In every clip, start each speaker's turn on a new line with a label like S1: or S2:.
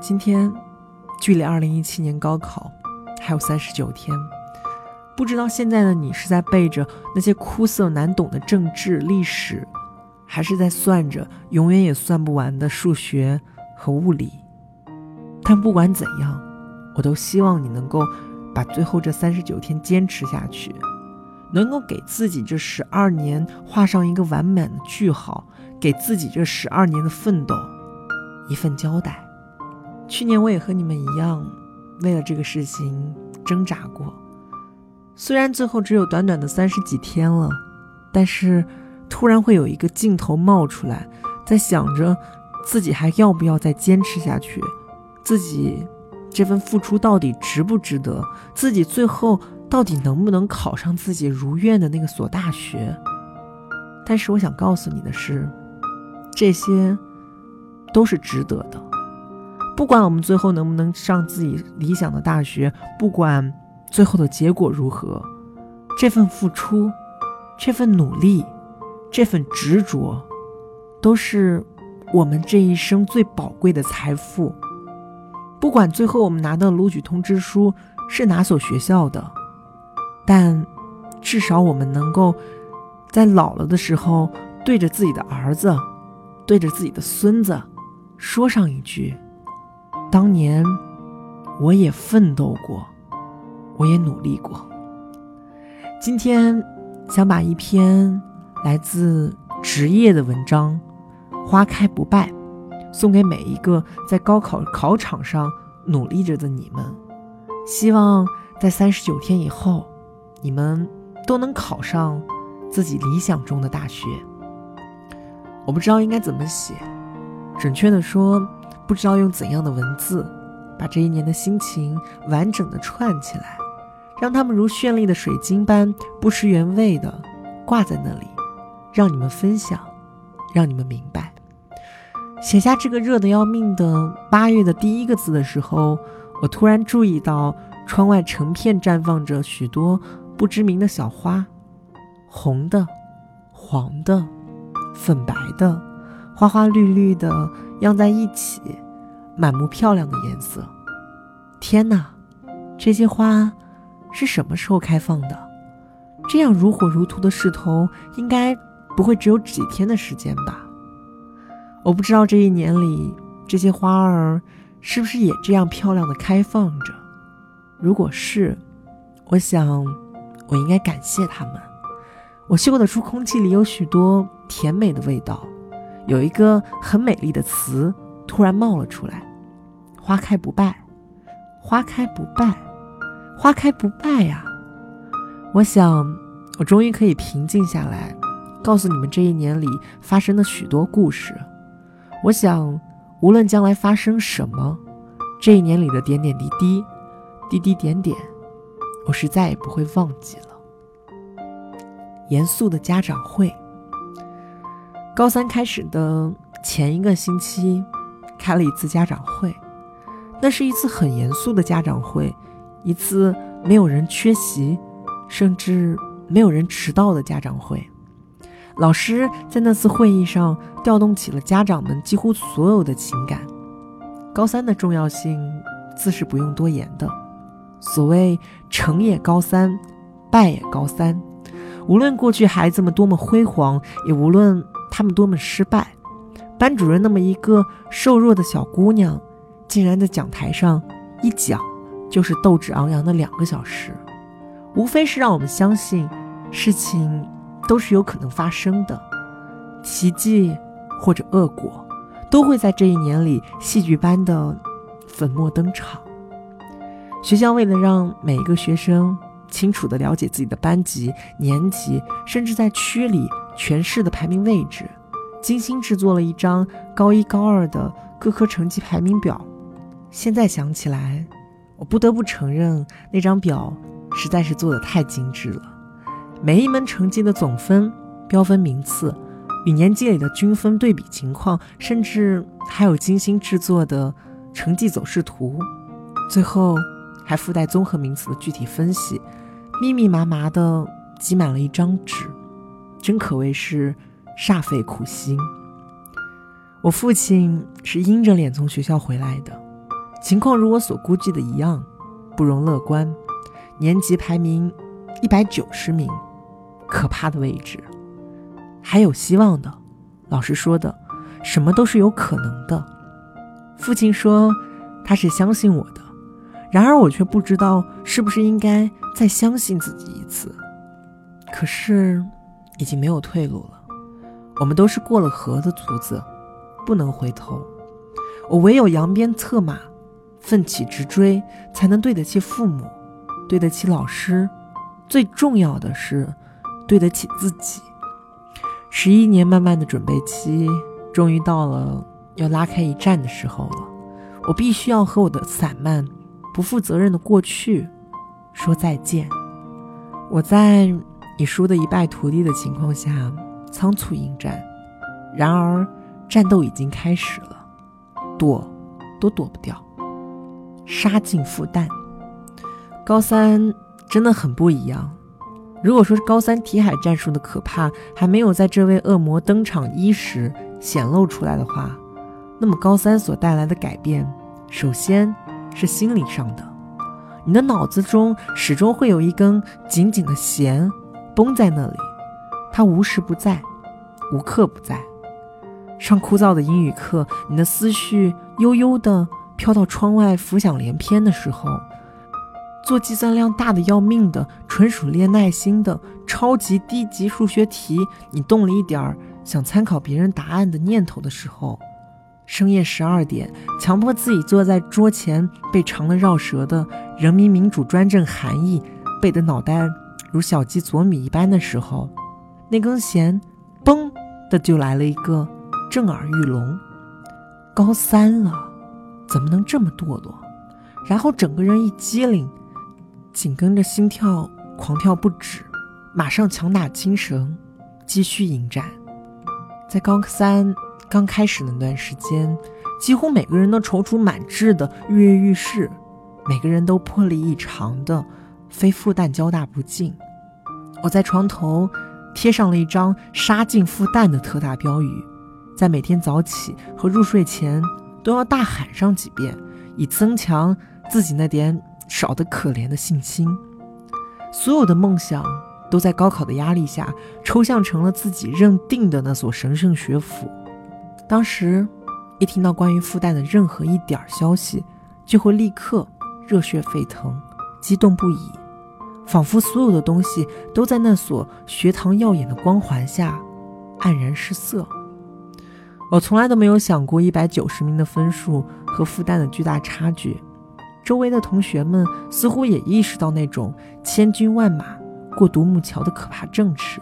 S1: 今天距离二零一七年高考还有三十九天，不知道现在的你是在背着那些枯涩难懂的政治历史，还是在算着永远也算不完的数学和物理？但不管怎样，我都希望你能够把最后这三十九天坚持下去。能够给自己这十二年画上一个完满的句号，给自己这十二年的奋斗一份交代。去年我也和你们一样，为了这个事情挣扎过。虽然最后只有短短的三十几天了，但是突然会有一个镜头冒出来，在想着自己还要不要再坚持下去，自己这份付出到底值不值得，自己最后。到底能不能考上自己如愿的那个所大学？但是我想告诉你的是，这些都是值得的。不管我们最后能不能上自己理想的大学，不管最后的结果如何，这份付出、这份努力、这份执着，都是我们这一生最宝贵的财富。不管最后我们拿到录取通知书是哪所学校的。但，至少我们能够在老了的时候，对着自己的儿子，对着自己的孙子，说上一句：“当年我也奋斗过，我也努力过。”今天想把一篇来自职业的文章《花开不败》送给每一个在高考考场上努力着的你们，希望在三十九天以后。你们都能考上自己理想中的大学。我不知道应该怎么写，准确的说，不知道用怎样的文字把这一年的心情完整的串起来，让它们如绚丽的水晶般不失原味的挂在那里，让你们分享，让你们明白。写下这个热得要命的八月的第一个字的时候，我突然注意到窗外成片绽放着许多。不知名的小花，红的、黄的、粉白的，花花绿绿的，漾在一起，满目漂亮的颜色。天哪，这些花是什么时候开放的？这样如火如荼的势头，应该不会只有几天的时间吧？我不知道这一年里，这些花儿是不是也这样漂亮的开放着？如果是，我想。我应该感谢他们。我嗅得出空气里有许多甜美的味道，有一个很美丽的词突然冒了出来：“花开不败，花开不败，花开不败呀！”我想，我终于可以平静下来，告诉你们这一年里发生的许多故事。我想，无论将来发生什么，这一年里的点点滴滴，滴滴点点。我是再也不会忘记了。严肃的家长会，高三开始的前一个星期，开了一次家长会。那是一次很严肃的家长会，一次没有人缺席，甚至没有人迟到的家长会。老师在那次会议上调动起了家长们几乎所有的情感。高三的重要性，自是不用多言的。所谓成也高三，败也高三。无论过去孩子们多么辉煌，也无论他们多么失败，班主任那么一个瘦弱的小姑娘，竟然在讲台上一讲就是斗志昂扬的两个小时，无非是让我们相信事情都是有可能发生的，奇迹或者恶果都会在这一年里戏剧般的粉墨登场。学校为了让每一个学生清楚地了解自己的班级、年级，甚至在区里全市的排名位置，精心制作了一张高一、高二的各科成绩排名表。现在想起来，我不得不承认，那张表实在是做得太精致了。每一门成绩的总分、标分名次、与年级里的均分对比情况，甚至还有精心制作的成绩走势图，最后。还附带综合名词的具体分析，密密麻麻的挤满了一张纸，真可谓是煞费苦心。我父亲是阴着脸从学校回来的，情况如我所估计的一样，不容乐观，年级排名一百九十名，可怕的位置。还有希望的，老师说的，什么都是有可能的。父亲说他是相信我的，然而我却不知道是不是应该再相信自己一次。可是，已经没有退路了。我们都是过了河的卒子，不能回头。我唯有扬鞭策马。奋起直追，才能对得起父母，对得起老师，最重要的是，对得起自己。十一年漫漫的准备期，终于到了要拉开一战的时候了。我必须要和我的散漫、不负责任的过去说再见。我在你输得一败涂地的情况下仓促应战，然而战斗已经开始了，躲都躲不掉。杀尽复旦，高三真的很不一样。如果说高三题海战术的可怕还没有在这位恶魔登场伊始显露出来的话，那么高三所带来的改变，首先是心理上的。你的脑子中始终会有一根紧紧的弦绷在那里，它无时不在，无刻不在。上枯燥的英语课，你的思绪悠悠的。飘到窗外，浮想联翩的时候，做计算量大的要命的、纯属练耐心的超级低级数学题，你动了一点儿想参考别人答案的念头的时候，深夜十二点，强迫自己坐在桌前背长的绕舌的“人民民主专政含义”，背的脑袋如小鸡啄米一般的时候，那根弦，嘣的就来了一个震耳欲聋。高三了。怎么能这么堕落？然后整个人一激灵，紧跟着心跳狂跳不止，马上强打精神，继续迎战。在高三刚开始那段时间，几乎每个人都踌躇满志的跃跃欲试，每个人都魄力异常的非复旦交大不进。我在床头贴上了一张“杀进复旦”的特大标语，在每天早起和入睡前。都要大喊上几遍，以增强自己那点少得可怜的信心。所有的梦想都在高考的压力下抽象成了自己认定的那所神圣学府。当时，一听到关于复旦的任何一点消息，就会立刻热血沸腾，激动不已，仿佛所有的东西都在那所学堂耀眼的光环下黯然失色。我从来都没有想过一百九十名的分数和复旦的巨大差距。周围的同学们似乎也意识到那种千军万马过独木桥的可怕正势。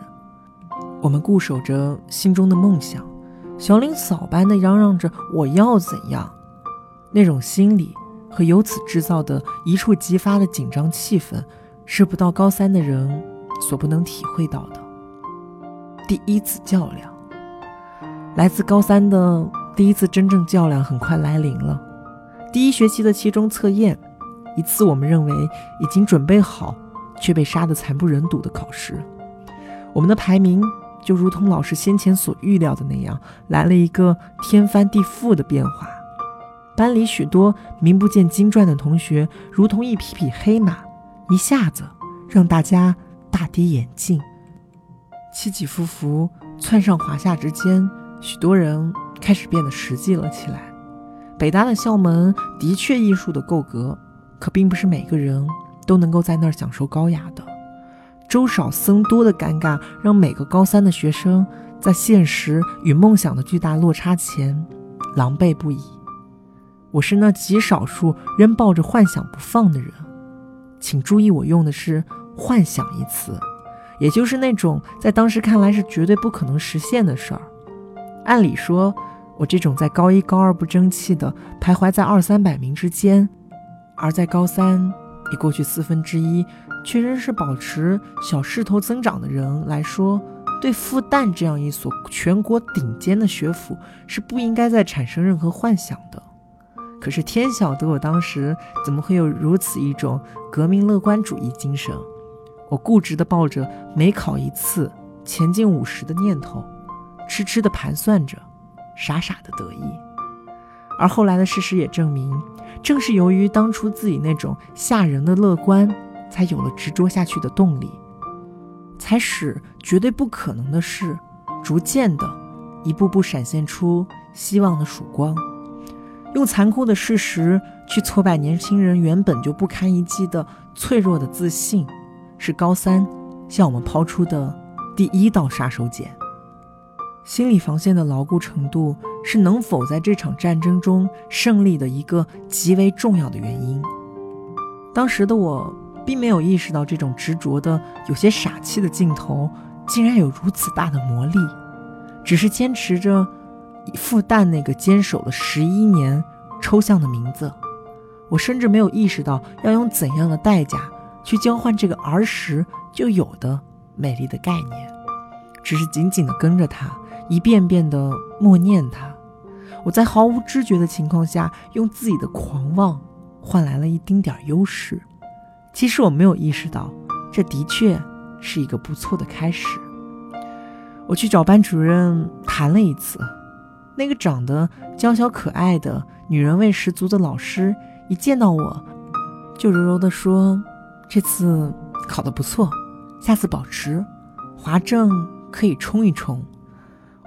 S1: 我们固守着心中的梦想，小林嫂般的嚷嚷着“我要怎样”，那种心理和由此制造的一触即发的紧张气氛，是不到高三的人所不能体会到的。第一次较量。来自高三的第一次真正较量很快来临了。第一学期的期中测验，一次我们认为已经准备好，却被杀得惨不忍睹的考试。我们的排名就如同老师先前所预料的那样，来了一个天翻地覆的变化。班里许多名不见经传的同学，如同一匹匹黑马，一下子让大家大跌眼镜。起起伏伏，窜上华夏之间。许多人开始变得实际了起来。北大的校门的确艺术的够格，可并不是每个人都能够在那儿享受高雅的。粥少僧多的尴尬，让每个高三的学生在现实与梦想的巨大落差前狼狈不已。我是那极少数仍抱着幻想不放的人，请注意，我用的是“幻想”一词，也就是那种在当时看来是绝对不可能实现的事儿。按理说，我这种在高一、高二不争气的，徘徊在二三百名之间，而在高三已过去四分之一，却仍是保持小势头增长的人来说，对复旦这样一所全国顶尖的学府，是不应该再产生任何幻想的。可是天晓得，我当时怎么会有如此一种革命乐观主义精神？我固执地抱着每考一次前进五十的念头。痴痴的盘算着，傻傻的得意。而后来的事实也证明，正是由于当初自己那种吓人的乐观，才有了执着下去的动力，才使绝对不可能的事，逐渐的，一步步闪现出希望的曙光。用残酷的事实去挫败年轻人原本就不堪一击的脆弱的自信，是高三向我们抛出的第一道杀手锏。心理防线的牢固程度是能否在这场战争中胜利的一个极为重要的原因。当时的我并没有意识到，这种执着的、有些傻气的镜头竟然有如此大的魔力，只是坚持着复旦那个坚守了十一年抽象的名字。我甚至没有意识到要用怎样的代价去交换这个儿时就有的美丽的概念，只是紧紧地跟着他。一遍遍地默念他，我在毫无知觉的情况下，用自己的狂妄换来了一丁点优势。其实我没有意识到，这的确是一个不错的开始。我去找班主任谈了一次，那个长得娇小可爱的、女人味十足的老师，一见到我，就柔柔地说：“这次考得不错，下次保持，华正可以冲一冲。”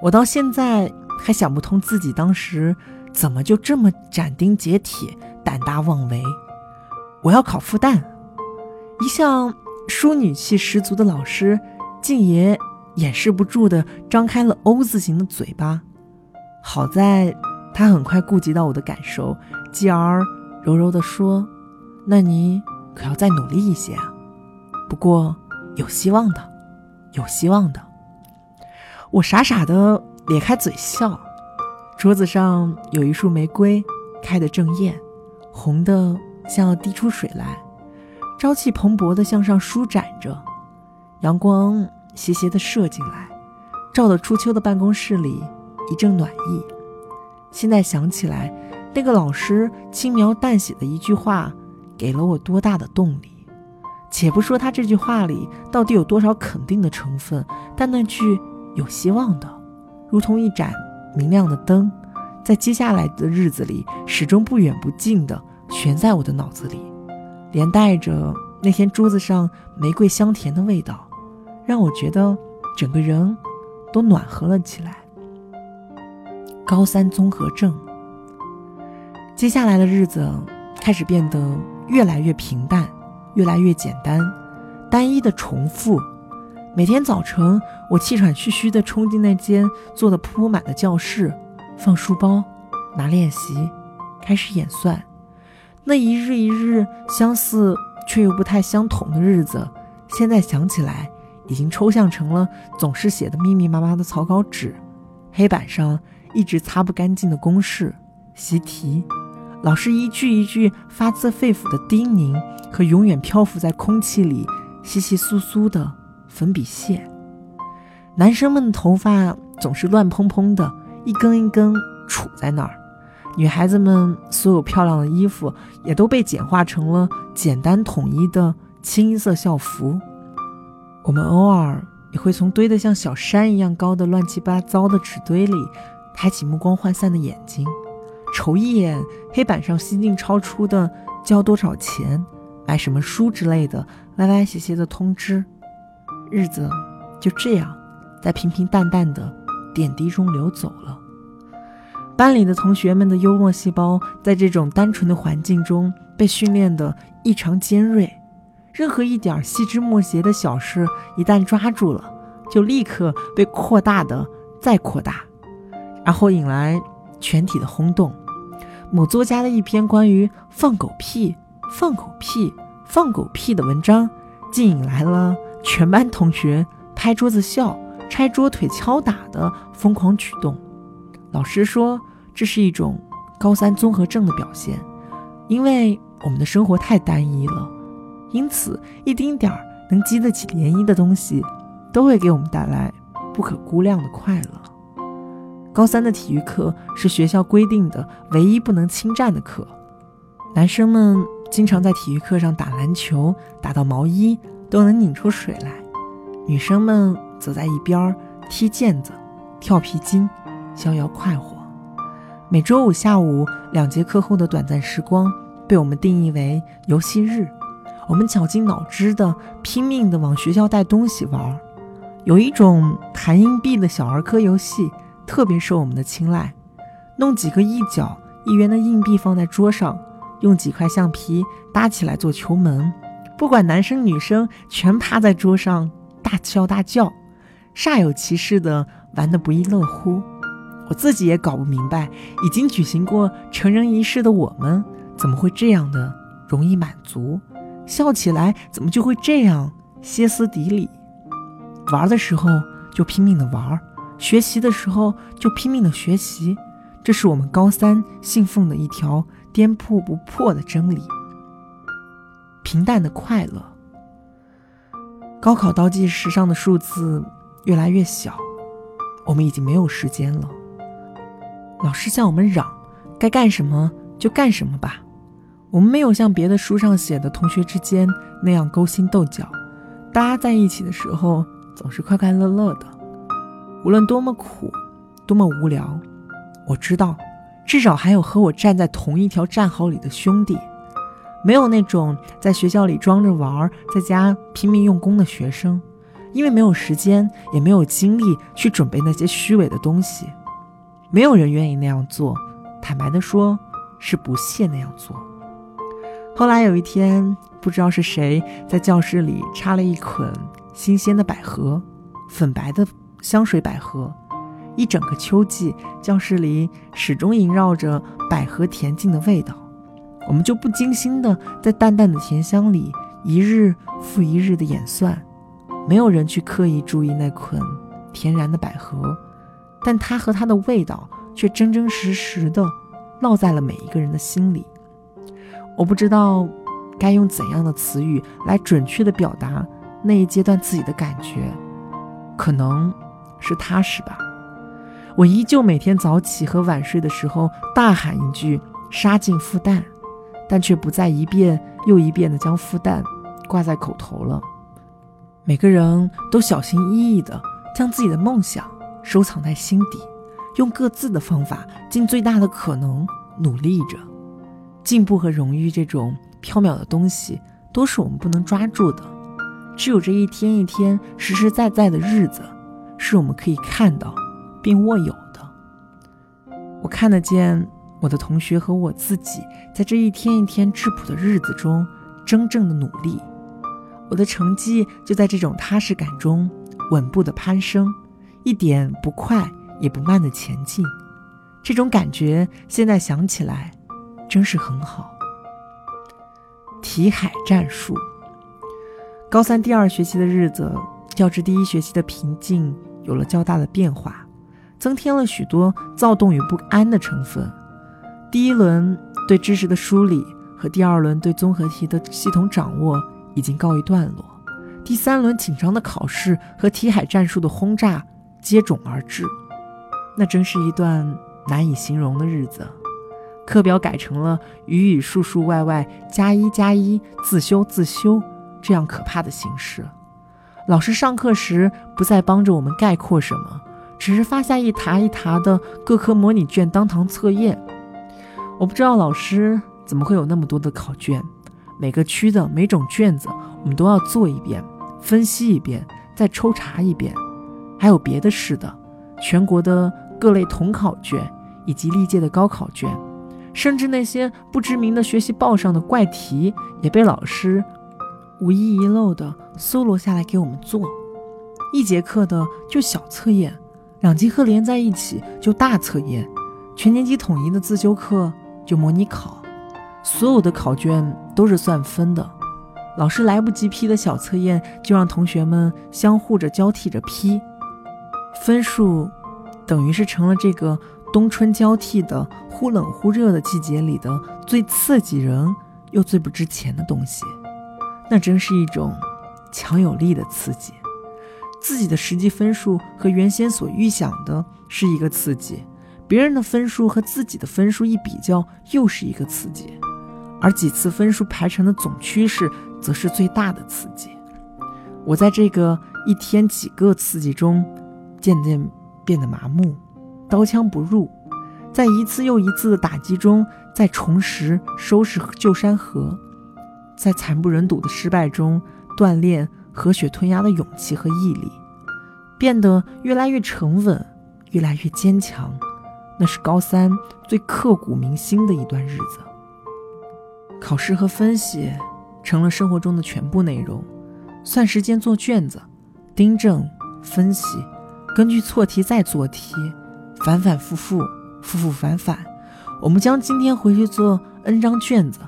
S1: 我到现在还想不通自己当时怎么就这么斩钉截铁、胆大妄为。我要考复旦，一向淑女气十足的老师，竟也掩饰不住的张开了 O 字形的嘴巴。好在他很快顾及到我的感受，继而柔柔地说：“那你可要再努力一些啊。不过有希望的，有希望的。”我傻傻的咧开嘴笑，桌子上有一束玫瑰，开得正艳，红的像要滴出水来，朝气蓬勃的向上舒展着。阳光斜斜的射进来，照得初秋的办公室里一阵暖意。现在想起来，那个老师轻描淡写的一句话，给了我多大的动力。且不说他这句话里到底有多少肯定的成分，但那句。有希望的，如同一盏明亮的灯，在接下来的日子里始终不远不近的悬在我的脑子里，连带着那天桌子上玫瑰香甜的味道，让我觉得整个人都暖和了起来。高三综合症，接下来的日子开始变得越来越平淡，越来越简单，单一的重复。每天早晨，我气喘吁吁地冲进那间坐得铺满的教室，放书包，拿练习，开始演算。那一日一日相似却又不太相同的日子，现在想起来，已经抽象成了总是写的密密麻麻的草稿纸，黑板上一直擦不干净的公式、习题，老师一句一句发自肺腑的叮咛和永远漂浮在空气里稀稀疏疏的。粉笔屑，男生们的头发总是乱蓬蓬的，一根一根杵在那儿；女孩子们所有漂亮的衣服也都被简化成了简单统一的清一色校服。我们偶尔也会从堆得像小山一样高的乱七八糟的纸堆里抬起目光涣散的眼睛，瞅一眼黑板上新进超出的交多少钱、买什么书之类的歪歪斜斜的通知。日子就这样，在平平淡淡的点滴中流走了。班里的同学们的幽默细胞，在这种单纯的环境中被训练得异常尖锐。任何一点细枝末节的小事，一旦抓住了，就立刻被扩大的再扩大，然后引来全体的轰动。某作家的一篇关于“放狗屁、放狗屁、放狗屁”的文章，竟引来了。全班同学拍桌子笑、拆桌腿、敲打的疯狂举动，老师说这是一种高三综合症的表现，因为我们的生活太单一了，因此一丁点儿能激得起涟漪的东西，都会给我们带来不可估量的快乐。高三的体育课是学校规定的唯一不能侵占的课，男生们经常在体育课上打篮球，打到毛衣。都能拧出水来，女生们则在一边踢毽子、跳皮筋，逍遥快活。每周五下午两节课后的短暂时光，被我们定义为游戏日，我们绞尽脑汁的拼命的往学校带东西玩。有一种弹硬币的小儿科游戏特别受我们的青睐，弄几个一角一元的硬币放在桌上，用几块橡皮搭起来做球门，不管男生女生全趴在桌上大笑大叫，煞有其事的玩得不亦乐乎。我自己也搞不明白，已经举行过成人仪式的我们，怎么会这样的容易满足？笑起来怎么就会这样歇斯底里？玩的时候就拼命的玩，学习的时候就拼命的学习，这是我们高三信奉的一条颠扑不破的真理。平淡的快乐。高考倒计时上的数字越来越小，我们已经没有时间了。老师向我们嚷：“该干什么就干什么吧。”我们没有像别的书上写的同学之间那样勾心斗角，大家在一起的时候总是快快乐乐的。无论多么苦，多么无聊，我知道，至少还有和我站在同一条战壕里的兄弟。没有那种在学校里装着玩，在家拼命用功的学生，因为没有时间，也没有精力去准备那些虚伪的东西。没有人愿意那样做，坦白的说，是不屑那样做。后来有一天，不知道是谁在教室里插了一捆新鲜的百合，粉白的香水百合。一整个秋季，教室里始终萦绕着百合恬静的味道。我们就不精心的在淡淡的甜香里一日复一日的演算，没有人去刻意注意那捆天然的百合。但它和它的味道却真真实实的烙在了每一个人的心里。我不知道该用怎样的词语来准确的表达那一阶段自己的感觉，可能是踏实吧。我依旧每天早起和晚睡的时候大喊一句“杀进复旦”，但却不再一遍又一遍的将复旦挂在口头了。每个人都小心翼翼的将自己的梦想。收藏在心底，用各自的方法，尽最大的可能努力着。进步和荣誉这种缥缈的东西，都是我们不能抓住的。只有这一天一天实实在在的日子，是我们可以看到并握有的。我看得见我的同学和我自己，在这一天一天质朴的日子中，真正的努力。我的成绩就在这种踏实感中稳步的攀升。一点不快也不慢的前进，这种感觉现在想起来，真是很好。题海战术。高三第二学期的日子，较之第一学期的平静有了较大的变化，增添了许多躁动与不安的成分。第一轮对知识的梳理和第二轮对综合题的系统掌握已经告一段落，第三轮紧张的考试和题海战术的轰炸。接踵而至，那真是一段难以形容的日子。课表改成了语语数数外外加一加一自修自修这样可怕的形式。老师上课时不再帮着我们概括什么，只是发下一沓一沓的各科模拟卷当堂测验。我不知道老师怎么会有那么多的考卷，每个区的每种卷子我们都要做一遍，分析一遍，再抽查一遍。还有别的事的，全国的各类统考卷，以及历届的高考卷，甚至那些不知名的学习报上的怪题，也被老师无一遗漏的搜罗下来给我们做。一节课的就小测验，两节课连在一起就大测验，全年级统一的自修课就模拟考，所有的考卷都是算分的。老师来不及批的小测验，就让同学们相互着交替着批。分数，等于是成了这个冬春交替的忽冷忽热的季节里的最刺激人又最不值钱的东西。那真是一种强有力的刺激。自己的实际分数和原先所预想的是一个刺激，别人的分数和自己的分数一比较又是一个刺激，而几次分数排成的总趋势则是最大的刺激。我在这个一天几个刺激中。渐渐变得麻木，刀枪不入，在一次又一次的打击中，再重拾、收拾旧山河，在惨不忍睹的失败中锻炼和血吞牙的勇气和毅力，变得越来越沉稳，越来越坚强。那是高三最刻骨铭心的一段日子。考试和分析成了生活中的全部内容，算时间做卷子，订正、分析，根据错题再做题，反反复复，复复反反。我们将今天回去做 N 张卷子，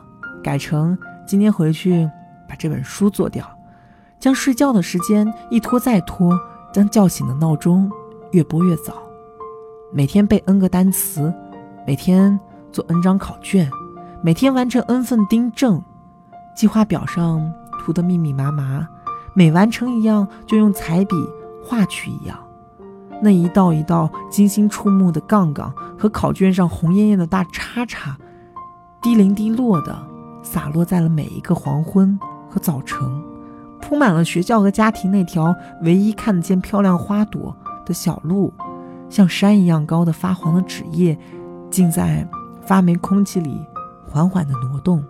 S1: 改成今天回去把这本书做掉，将睡觉的时间一拖再拖，将叫醒的闹钟越拨越早，每天背 N 个单词，每天做 N 张考卷，每天完成 N 份订正，计划表上涂得密密麻麻，每完成一样就用彩笔画去一样。那一道一道精心触目的杠杠和考卷上红艳艳的大叉叉，滴零滴落的洒落在了每一个黄昏和早晨，铺满了学校和家庭那条唯一看得见漂亮花朵的小路，像山一样高的发黄的纸叶，竟在发霉空气里缓缓地挪动。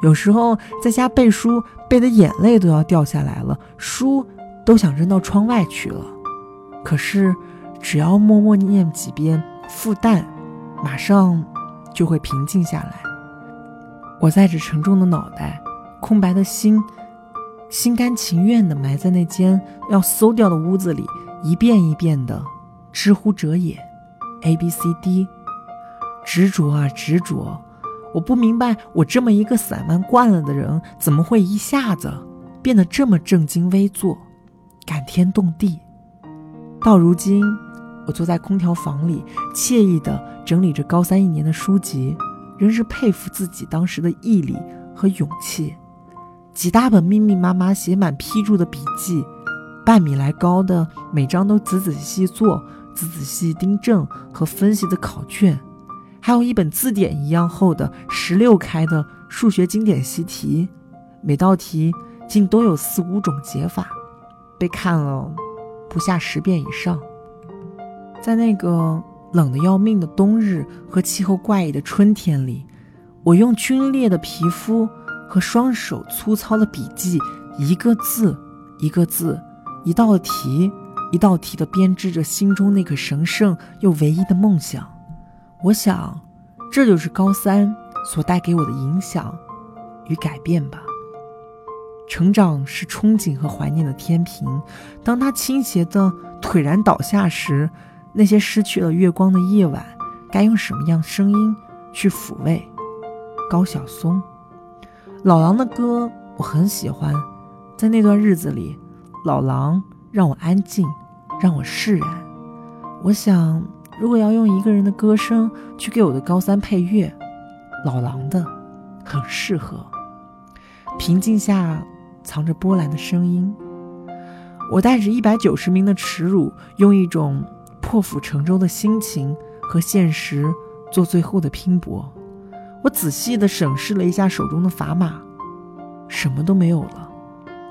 S1: 有时候在家背书，背的眼泪都要掉下来了，书都想扔到窗外去了。可是，只要默默念几遍“复旦”，马上就会平静下来。我载着沉重的脑袋、空白的心，心甘情愿地埋在那间要搜掉的屋子里，一遍一遍地“知乎者也 ”，A B C D，执着啊执着！我不明白，我这么一个散漫惯了的人，怎么会一下子变得这么正襟危坐、感天动地？到如今，我坐在空调房里，惬意地整理着高三一年的书籍，仍是佩服自己当时的毅力和勇气。几大本密密麻麻写满批注的笔记，半米来高的每张都仔仔细细做、仔仔细细订正和分析的考卷，还有一本字典一样厚的十六开的数学经典习题，每道题竟都有四五种解法，被看了。不下十遍以上，在那个冷得要命的冬日和气候怪异的春天里，我用皲裂的皮肤和双手粗糙的笔记，一个字一个字，一道题一道题的编织着心中那个神圣又唯一的梦想。我想，这就是高三所带给我的影响与改变吧。成长是憧憬和怀念的天平，当它倾斜的颓然倒下时，那些失去了月光的夜晚，该用什么样声音去抚慰？高晓松，老狼的歌我很喜欢，在那段日子里，老狼让我安静，让我释然。我想，如果要用一个人的歌声去给我的高三配乐，老狼的很适合。平静下。藏着波澜的声音，我带着一百九十名的耻辱，用一种破釜沉舟的心情和现实做最后的拼搏。我仔细地审视了一下手中的砝码，什么都没有了，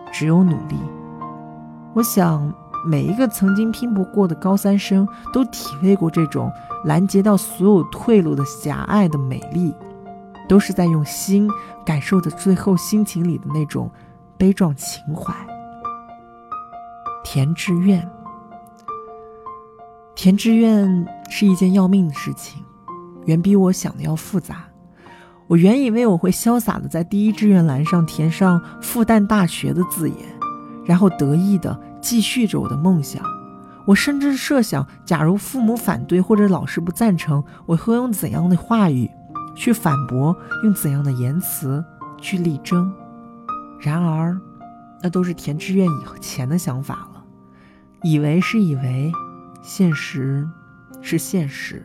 S1: 只有努力。我想，每一个曾经拼搏过的高三生都体会过这种拦截到所有退路的狭隘的美丽，都是在用心感受着最后心情里的那种。悲壮情怀，填志愿。填志愿是一件要命的事情，远比我想的要复杂。我原以为我会潇洒的在第一志愿栏上填上复旦大学的字眼，然后得意的继续着我的梦想。我甚至设想，假如父母反对或者老师不赞成，我会用怎样的话语去反驳，用怎样的言辞去力争。然而，那都是填志愿以前的想法了。以为是以为，现实是现实。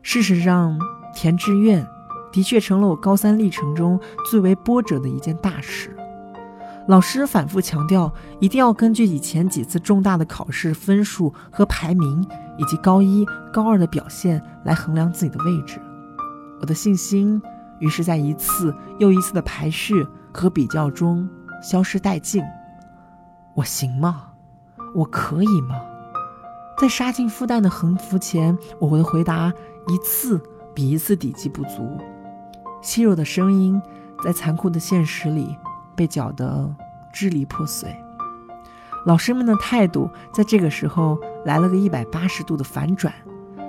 S1: 事实上，填志愿的确成了我高三历程中最为波折的一件大事。老师反复强调，一定要根据以前几次重大的考试分数和排名，以及高一、高二的表现来衡量自己的位置。我的信心于是在一次又一次的排序。和比较中消失殆尽，我行吗？我可以吗？在杀进复旦的横幅前，我的回答一次比一次底气不足，细弱的声音在残酷的现实里被搅得支离破碎。老师们的态度在这个时候来了个一百八十度的反转，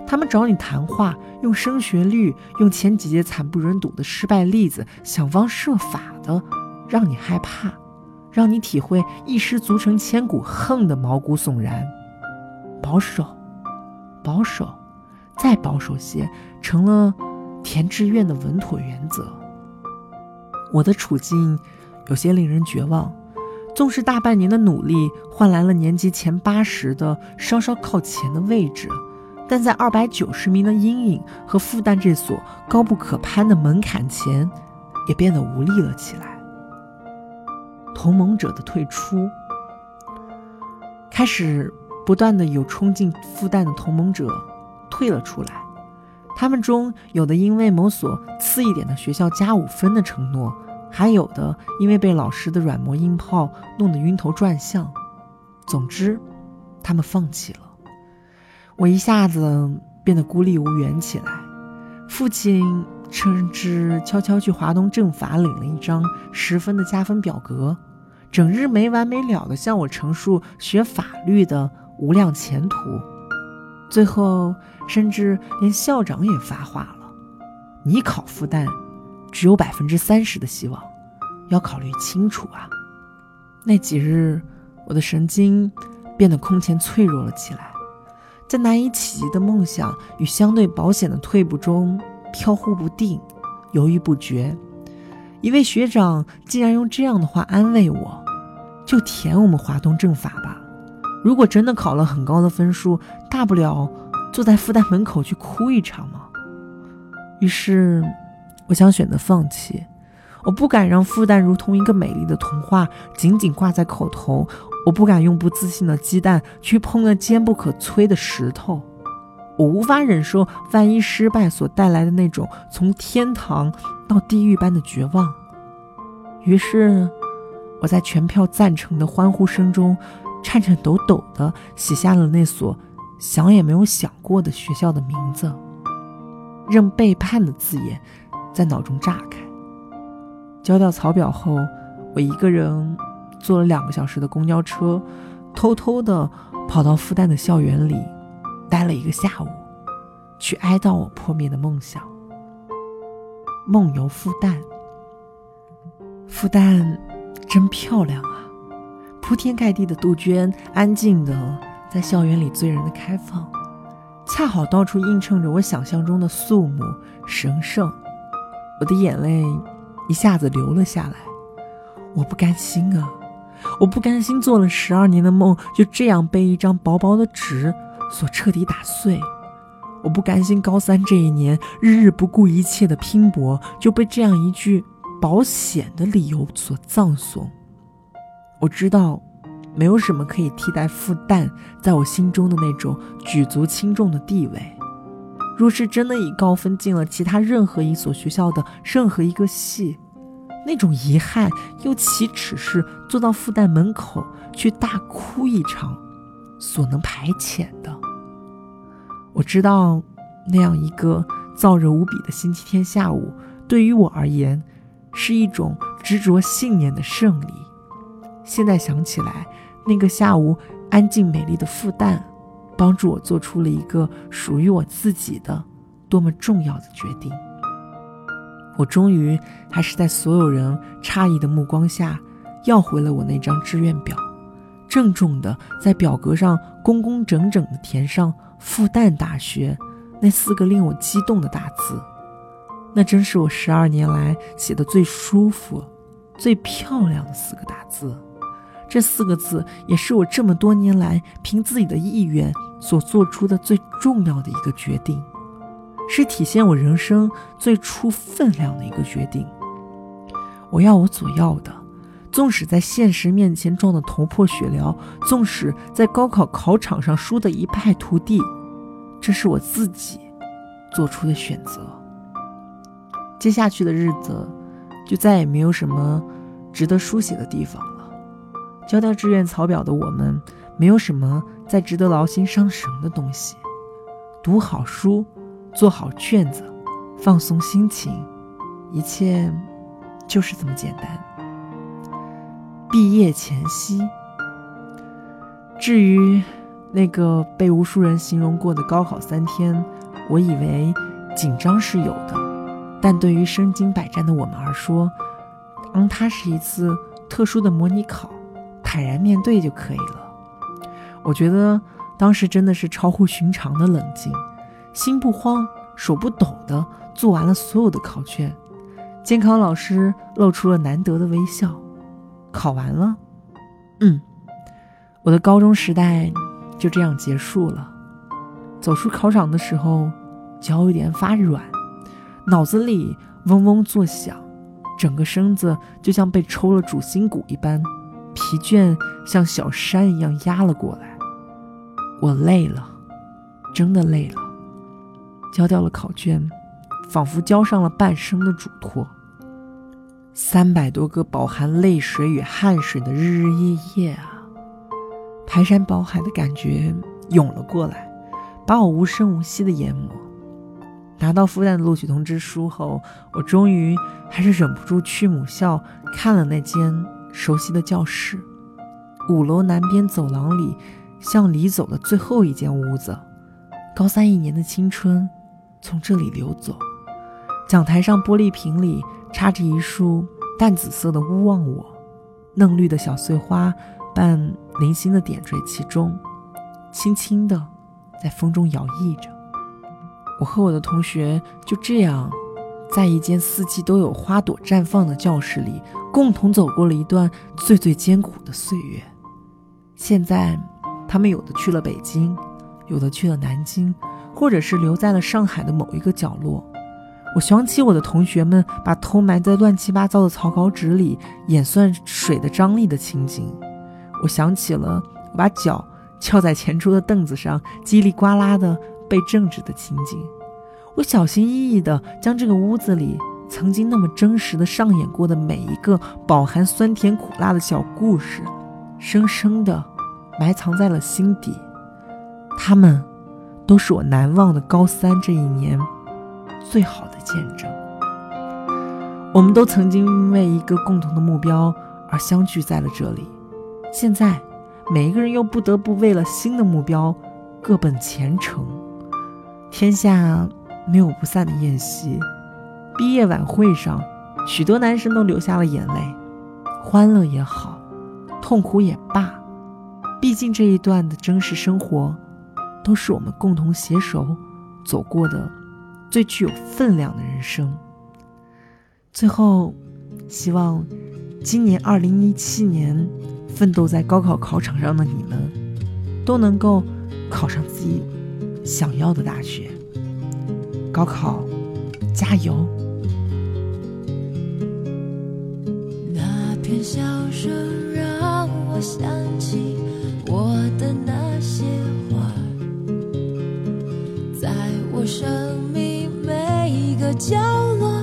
S1: 他们找你谈话，用升学率，用前几届惨不忍睹的失败例子，想方设法的让你害怕，让你体会一失足成千古恨的毛骨悚然。保守，保守，再保守些，成了填志愿的稳妥原则。我的处境有些令人绝望。纵使大半年的努力换来了年级前八十的稍稍靠前的位置，但在二百九十名的阴影和复旦这所高不可攀的门槛前，也变得无力了起来。同盟者的退出，开始不断的有冲进复旦的同盟者退了出来，他们中有的因为某所次一点的学校加五分的承诺。还有的因为被老师的软磨硬泡弄得晕头转向，总之，他们放弃了。我一下子变得孤立无援起来。父亲甚至悄悄去华东政法领了一张十分的加分表格，整日没完没了地向我陈述学法律的无量前途。最后，甚至连校长也发话了：“你考复旦。”只有百分之三十的希望，要考虑清楚啊！那几日，我的神经变得空前脆弱了起来，在难以企及的梦想与相对保险的退步中飘忽不定、犹豫不决。一位学长竟然用这样的话安慰我：“就填我们华东政法吧，如果真的考了很高的分数，大不了坐在复旦门口去哭一场嘛。”于是。我想选择放弃，我不敢让复旦如同一个美丽的童话紧紧挂在口头，我不敢用不自信的鸡蛋去碰那坚不可摧的石头，我无法忍受万一失败所带来的那种从天堂到地狱般的绝望。于是，我在全票赞成的欢呼声中，颤颤抖抖地写下了那所想也没有想过的学校的名字，任背叛的字眼。在脑中炸开。交掉草表后，我一个人坐了两个小时的公交车，偷偷的跑到复旦的校园里，待了一个下午，去哀悼我破灭的梦想。梦游复旦，复旦真漂亮啊！铺天盖地的杜鹃，安静的在校园里醉人的开放，恰好到处映衬着我想象中的肃穆神圣。我的眼泪一下子流了下来，我不甘心啊！我不甘心做了十二年的梦就这样被一张薄薄的纸所彻底打碎，我不甘心高三这一年日日不顾一切的拼搏就被这样一句保险的理由所葬送。我知道，没有什么可以替代复旦在我心中的那种举足轻重的地位。若是真的以高分进了其他任何一所学校的任何一个系，那种遗憾又岂止是坐到复旦门口去大哭一场所能排遣的？我知道，那样一个燥热无比的星期天下午，对于我而言，是一种执着信念的胜利。现在想起来，那个下午安静美丽的复旦。帮助我做出了一个属于我自己的多么重要的决定。我终于还是在所有人诧异的目光下要回了我那张志愿表，郑重的在表格上工工整整的填上“复旦大学”那四个令我激动的大字。那真是我十二年来写的最舒服、最漂亮的四个大字。这四个字也是我这么多年来凭自己的意愿。所做出的最重要的一个决定，是体现我人生最初分量的一个决定。我要我所要的，纵使在现实面前撞得头破血流，纵使在高考考场上输得一败涂地，这是我自己做出的选择。接下去的日子，就再也没有什么值得书写的地方。交掉志愿草表的我们。没有什么再值得劳心伤神的东西，读好书，做好卷子，放松心情，一切就是这么简单。毕业前夕，至于那个被无数人形容过的高考三天，我以为紧张是有的，但对于身经百战的我们而说，当它是一次特殊的模拟考，坦然面对就可以了。我觉得当时真的是超乎寻常的冷静，心不慌，手不抖的做完了所有的考卷。监考老师露出了难得的微笑。考完了，嗯，我的高中时代就这样结束了。走出考场的时候，脚有点发软，脑子里嗡嗡作响，整个身子就像被抽了主心骨一般，疲倦像小山一样压了过来。我累了，真的累了。交掉了考卷，仿佛交上了半生的嘱托。三百多个饱含泪水与汗水的日日夜夜啊，排山倒海的感觉涌了过来，把我无声无息的淹没。拿到复旦的录取通知书后，我终于还是忍不住去母校看了那间熟悉的教室。五楼南边走廊里，向里走的最后一间屋子，高三一年的青春从这里流走。讲台上玻璃瓶里。插着一束淡紫色的勿忘我，嫩绿的小碎花伴零星的点缀其中，轻轻的在风中摇曳着。我和我的同学就这样，在一间四季都有花朵绽放的教室里，共同走过了一段最最艰苦的岁月。现在，他们有的去了北京，有的去了南京，或者是留在了上海的某一个角落。我想起我的同学们把头埋在乱七八糟的草稿纸里演算水的张力的情景，我想起了把脚翘在前桌的凳子上叽里呱啦的背政治的情景，我小心翼翼地将这个屋子里曾经那么真实的上演过的每一个饱含酸甜苦辣的小故事，深深地埋藏在了心底，他们都是我难忘的高三这一年。最好的见证，我们都曾经因为一个共同的目标而相聚在了这里。现在，每一个人又不得不为了新的目标各奔前程。天下没有不散的宴席，毕业晚会上，许多男生都流下了眼泪。欢乐也好，痛苦也罢，毕竟这一段的真实生活，都是我们共同携手走过的。最具有分量的人生。最后，希望今年二零一七年奋斗在高考考场上的你们，都能够考上自己想要的大学。高考，加油！
S2: 那片笑声让我想起我的那些花，在我生命每一个。角落，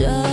S2: 这